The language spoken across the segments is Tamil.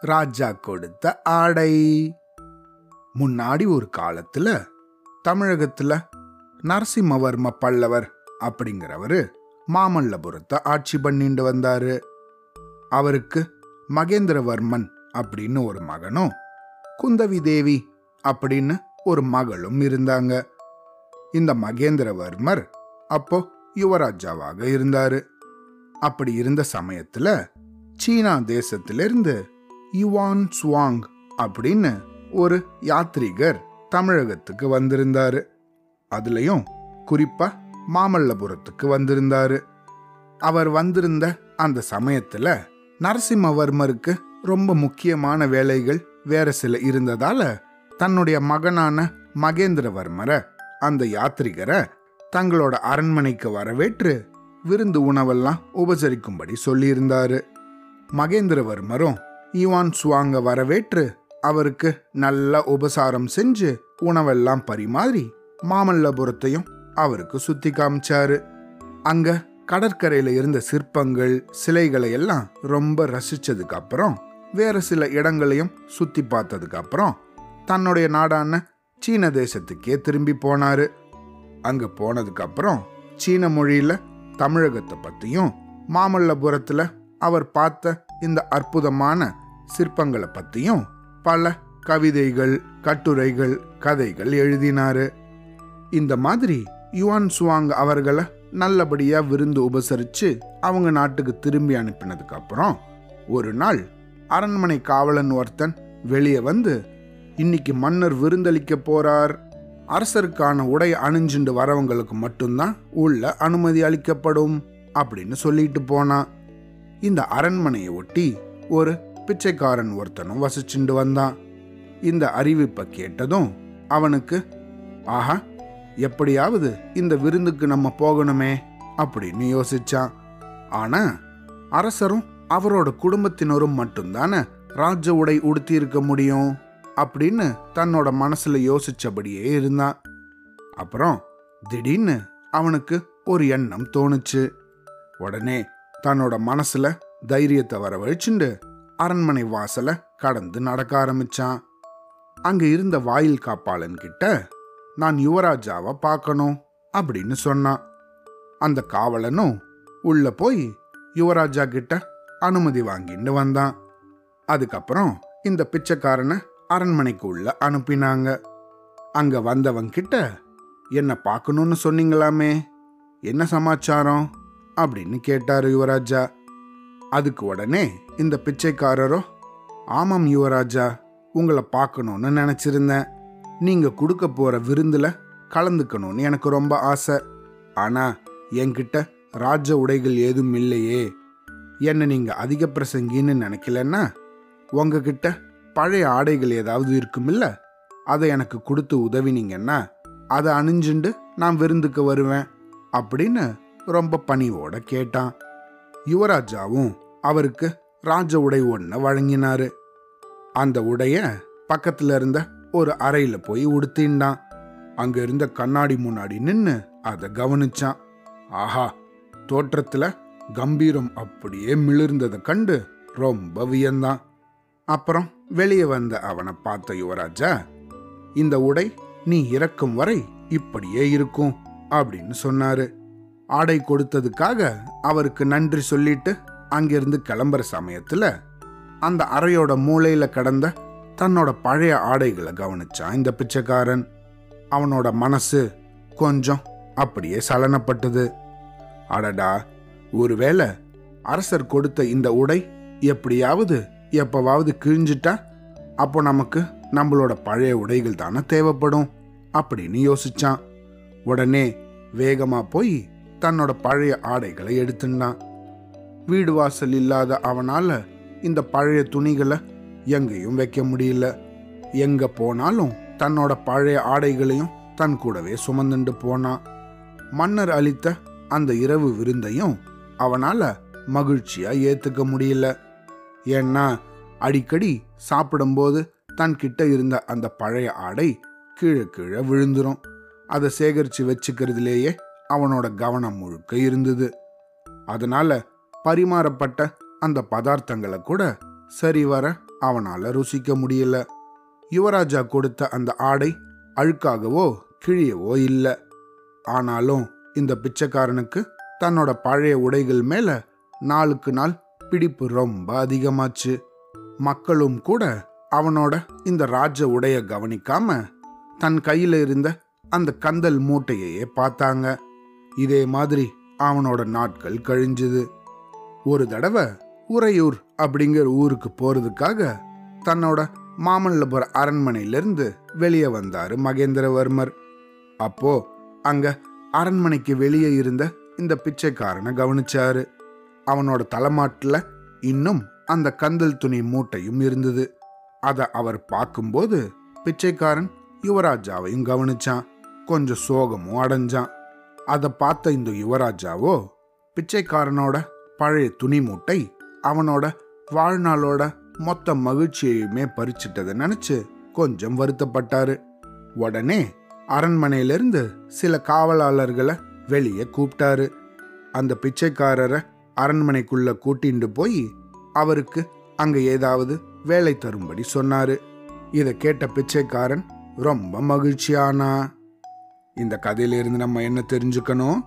ராஜா கொடுத்த ஆடை. முன்னாடி ஒரு காலத்துல தமிழகத்துல நரசிம்மவர்ம பல்லவர் அப்படிங்கிறவரு மாமல்லபுரத்தை ஆட்சி பண்ணிட்டு வந்தாரு. அவருக்கு மகேந்திரவர்மன் அப்படின்னு ஒரு மகனும் குந்தவி தேவி அப்படின்னு ஒரு மகளும் இருந்தாங்க. இந்த மகேந்திரவர்மர் அப்போ யுவராஜாவாக இருந்தாரு. அப்படி இருந்த சமயத்துல சீனா தேசத்திலிருந்து யுவான் சுவாங் அப்படின்னு ஒரு யாத்ரீகர் தமிழகத்துக்கு வந்திருந்தாரு. அதுலயும் குறிப்பா மாமல்லபுரத்துக்கு வந்திருந்தாரு. அவர் வந்திருந்த அந்த சமயத்துல நரசிம்மவர்மருக்கு ரொம்ப முக்கியமான வேலைகள் வேற சில இருந்ததால தன்னுடைய மகனான மகேந்திரவர்மரை அந்த யாத்ரிகரை தங்களோட அரண்மனைக்கு வரவேற்று விருந்து உணவெல்லாம் உபசரிக்கும்படி சொல்லியிருந்தாரு. மகேந்திரவர்மரும் ஈவான் சுவாங்க வரவேற்று அவருக்கு நல்ல உபசாரம் செஞ்சு உணவெல்லாம் பரிமாறி மாமல்லபுரத்தையும் அவருக்கு சுத்தி காமிச்சாரு. அங்க கடற்கரையில இருந்த சிற்பங்கள் சிலைகளை எல்லாம் ரொம்ப ரசிச்சதுக்கு அப்புறம் வேற சில இடங்களையும் சுத்தி பார்த்ததுக்கு அப்புறம் தன்னுடைய நாடான சீன தேசத்துக்கே திரும்பி போனாரு. அங்க போனதுக்கு அப்புறம் சீன மொழியில தமிழகத்தை பற்றியும் மாமல்லபுரத்தில் அவர் பார்த்த இந்த அற்புதமான சிற்பங்களை பற்றியும் பல கவிதைகள் கட்டுரைகள் கதைகள் எழுதினாரு. இந்த மாதிரி யுவான் சுவாங் அவர்களை நல்லபடியா விருந்து உபசரிச்சு அவங்க நாட்டுக்கு திரும்பி அனுப்பினதுக்கு அப்புறம் ஒரு நாள் அரண்மனை காவலன் ஒருத்தன் வெளியே வந்து இன்னைக்கு மன்னர் விருந்தளிக்க போறார். அரசருக்கான உடை அணிஞ்சுண்டு வரவங்களுக்கு மட்டும்தான் உள்ள அனுமதி அளிக்கப்படும் அப்படின்னு சொல்லிட்டு போனான் இந்த அரண்மனையை ஒட்டி ஒரு பிச்சைக்காரன் ஒருத்தனும் வசிச்சுண்டு வந்தான். இந்த அறிவிப்பை கேட்டதும் அவனுக்கு ஆஹா எப்படியாவது இந்த விருந்துக்கு நம்ம போகணுமே அப்படின்னு யோசிச்சான். ஆனா அரசரும் அவரோட குடும்பத்தினரும் மட்டும்தானே ராஜ உடை உடுத்தி இருக்க முடியும்? அப்படின்னு தன்னோட மனசுல யோசிச்சபடியே இருந்தான். அப்புறம் திடீர்னு அவனுக்கு ஒரு எண்ணம் தோணுச்சு. உடனே தன்னோட மனசுல தைரியத்தை வரவழைச்சுண்டு அரண்மனை வாசல கடந்து நடக்க ஆரம்பிச்சான். அங்க இருந்த வாயில் காப்பாளன் கிட்ட நான் யுவராஜாவை பார்க்கணும் அப்படின்னு சொன்னான். அந்த காவலனும் உள்ள போய் யுவராஜா கிட்ட அனுமதி வாங்கிட்டு வந்தான். அதுக்கப்புறம் இந்த பிச்சைக்காரனை அரண்மனைக்கு உள்ள அனுப்பினாங்க. அங்க வந்தவங்க கிட்ட என்ன பார்க்கணும்னு சொன்னீங்களாமே? என்ன சமாச்சாரம்? அப்படின்னு கேட்டார் யுவராஜா. அதுக்கு உடனே இந்த பிச்சைக்காரரோ ஆமாம் யுவராஜா உங்களை பார்க்கணும்னு நினைச்சிருந்தேன். நீங்க கொடுக்க போற விருந்துல கலந்துக்கணும்னு எனக்கு ரொம்ப ஆசை. ஆனா என்கிட்ட ராஜ உடைகள் ஏதும் இல்லையே. என்ன நீங்க அதிக பிரசங்கின்னு நினைக்கலன்னா உங்ககிட்ட பழைய ஆடைகள் ஏதாவது இருக்குமில்ல? அதை எனக்கு கொடுத்து உதவினீங்கன்னா அதை அணிஞ்சுண்டு நான் விருந்துக்கு வருவேன் அப்படின்னு ரொம்ப பணிவோட கேட்டான். யுவராஜாவும் அவருக்கு ராஜ உடை ஒன்று வழங்கினாரு. அந்த உடைய பக்கத்துல இருந்த ஒரு அறையில போய் உடுத்தின்டான் அங்க இருந்த கண்ணாடி முன்னாடி நின்று அதை கவனிச்சான். ஆஹா! தோற்றத்துல கம்பீரம் அப்படியே மிளிர்ந்ததை கண்டு ரொம்ப வியந்தான். அப்புறம் வெளியே வந்த அவனை பார்த்த யுவராஜா இந்த உடை நீ இறக்கும் வரை இப்படியே இருக்கும் அப்படின்னு சொன்னாரு. ஆடை கொடுத்ததுக்காக அவருக்கு நன்றி சொல்லிட்டு அங்கிருந்து கிளம்புற சமயத்துல அந்த அறையோட மூளையில கடந்த தன்னோட பழைய ஆடைகளை கவனிச்சான் இந்த பிச்சைக்காரன். அவனோட மனசு கொஞ்சம் அப்படியே சலனப்பட்டது. அடடா! ஒருவேளை அரசர் கொடுத்த இந்த உடை எப்படியாவது எப்போவாவது கிழிஞ்சிட்டா அப்போ நமக்கு நம்மளோட பழைய உடைகள் தானே தேவைப்படும் அப்படின்னு யோசிச்சான். உடனே வேகமாக போய் தன்னோட பழைய ஆடைகளை எடுத்துட்டான் வீடு வாசல் இல்லாத அவனால் இந்த பழைய துணிகளை எங்கேயும் வைக்க முடியல. எங்கே போனாலும் தன்னோட பழைய ஆடைகளையும் தன் கூடவே சுமந்துண்டு போனான். மன்னர் அளித்த அந்த இரவு விருந்தையும் அவனால் மகிழ்ச்சியாக ஏற்றுக்க முடியல. ஏன்னா அடிக்கடி சாப்பிடும்போது தன் கிட்ட இருந்த அந்த பழைய ஆடை கீழே கீழே விழுந்துரும். அதை சேகரித்து வச்சுக்கிறதுலேயே அவனோட கவனம் முழுக்க இருந்தது. அதனால பரிமாறப்பட்ட அந்த பதார்த்தங்களை கூட சரிவர அவனால் ருசிக்க முடியல. யுவராஜா கொடுத்த அந்த ஆடை அழுக்காகவோ கிழியவோ இல்லை. ஆனாலும் இந்த பிச்சைக்காரனுக்கு தன்னோட பழைய உடைகள் மேல நாளுக்கு நாள் பிடிப்பு ரொம்ப அதிகமாச்சு. மக்களும் கூட அவனோட இந்த ராஜ உடைய கவனிக்காம தன் கையில இருந்த அந்த கந்தல் மூட்டையையே பார்த்தாங்க. இதே மாதிரி அவனோட நாட்கள் கழிஞ்சுது. ஒரு தடவை உறையூர் அப்படிங்கிற ஊருக்கு போறதுக்காக தன்னோட மாமல்லபுர அரண்மனையிலிருந்து வெளியே வந்தாரு மகேந்திரவர்மர். அப்போ அங்க அரண்மனைக்கு வெளியே இருந்த இந்த பிச்சைக்காரனை கவனிச்சாரு. அவனோட தலைமாட்டில் இன்னும் அந்த கந்தல் துணி மூட்டையும் இருந்தது. அதை அவர் பார்க்கும்போது பிச்சைக்காரன் யுவராஜாவையும் கவனிச்சான். கொஞ்சம் சோகமும் அடைஞ்சான். அதை பார்த்த இந்த யுவராஜாவோ பிச்சைக்காரனோட பழைய துணி மூட்டை அவனோட வாழ்நாளோட மொத்த மகிழ்ச்சியையுமே பறிச்சிட்டதை நினைச்சு கொஞ்சம் வருத்தப்பட்டாரு. உடனே அரண்மனையிலிருந்து சில காவலாளர்களை வெளியே கூப்பிட்டாரு. அந்த பிச்சைக்காரரை அரண்மனைக்குள்ள கூட்டிண்டு போய் அவருக்கு அங்க ஏதாவது வேலை தரும்படி சொன்னாரு. இதை கேட்ட பிச்சைக்காரன் ரொம்ப மகிழ்ச்சியானா. இந்த கதையிலிருந்து நம்ம என்ன தெரிஞ்சுக்கணும்?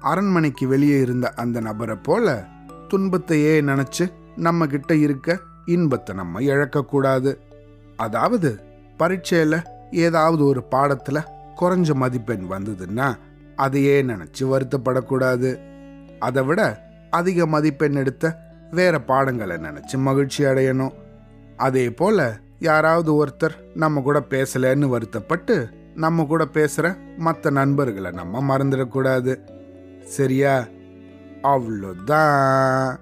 அரண்மனைக்கு வெளியே இருந்த அந்த நபரை போல துன்பத்தையே நினைச்சு நம்ம கிட்ட இருக்க இன்பத்தை நம்ம இழக்கக்கூடாது. அதாவது பரீட்சையில ஏதாவது ஒரு பாடத்துல குறைஞ்ச மதிப்பெண் வந்ததுன்னா அதையே நினைச்சு வருத்தப்படக்கூடாது. அதை விட அதிக மதிப்பெண் எடுத்த வேற பாடங்களை நினைச்சு மகிழ்ச்சி அடையணும். அதே போல யாராவது ஒருத்தர் நம்ம கூட பேசலன்னு வருத்தப்பட்டு நம்ம கூட பேசுற மற்ற நண்பர்களை நம்ம மறந்துடக்கூடாது. சரியா? அவ்வளோதான்.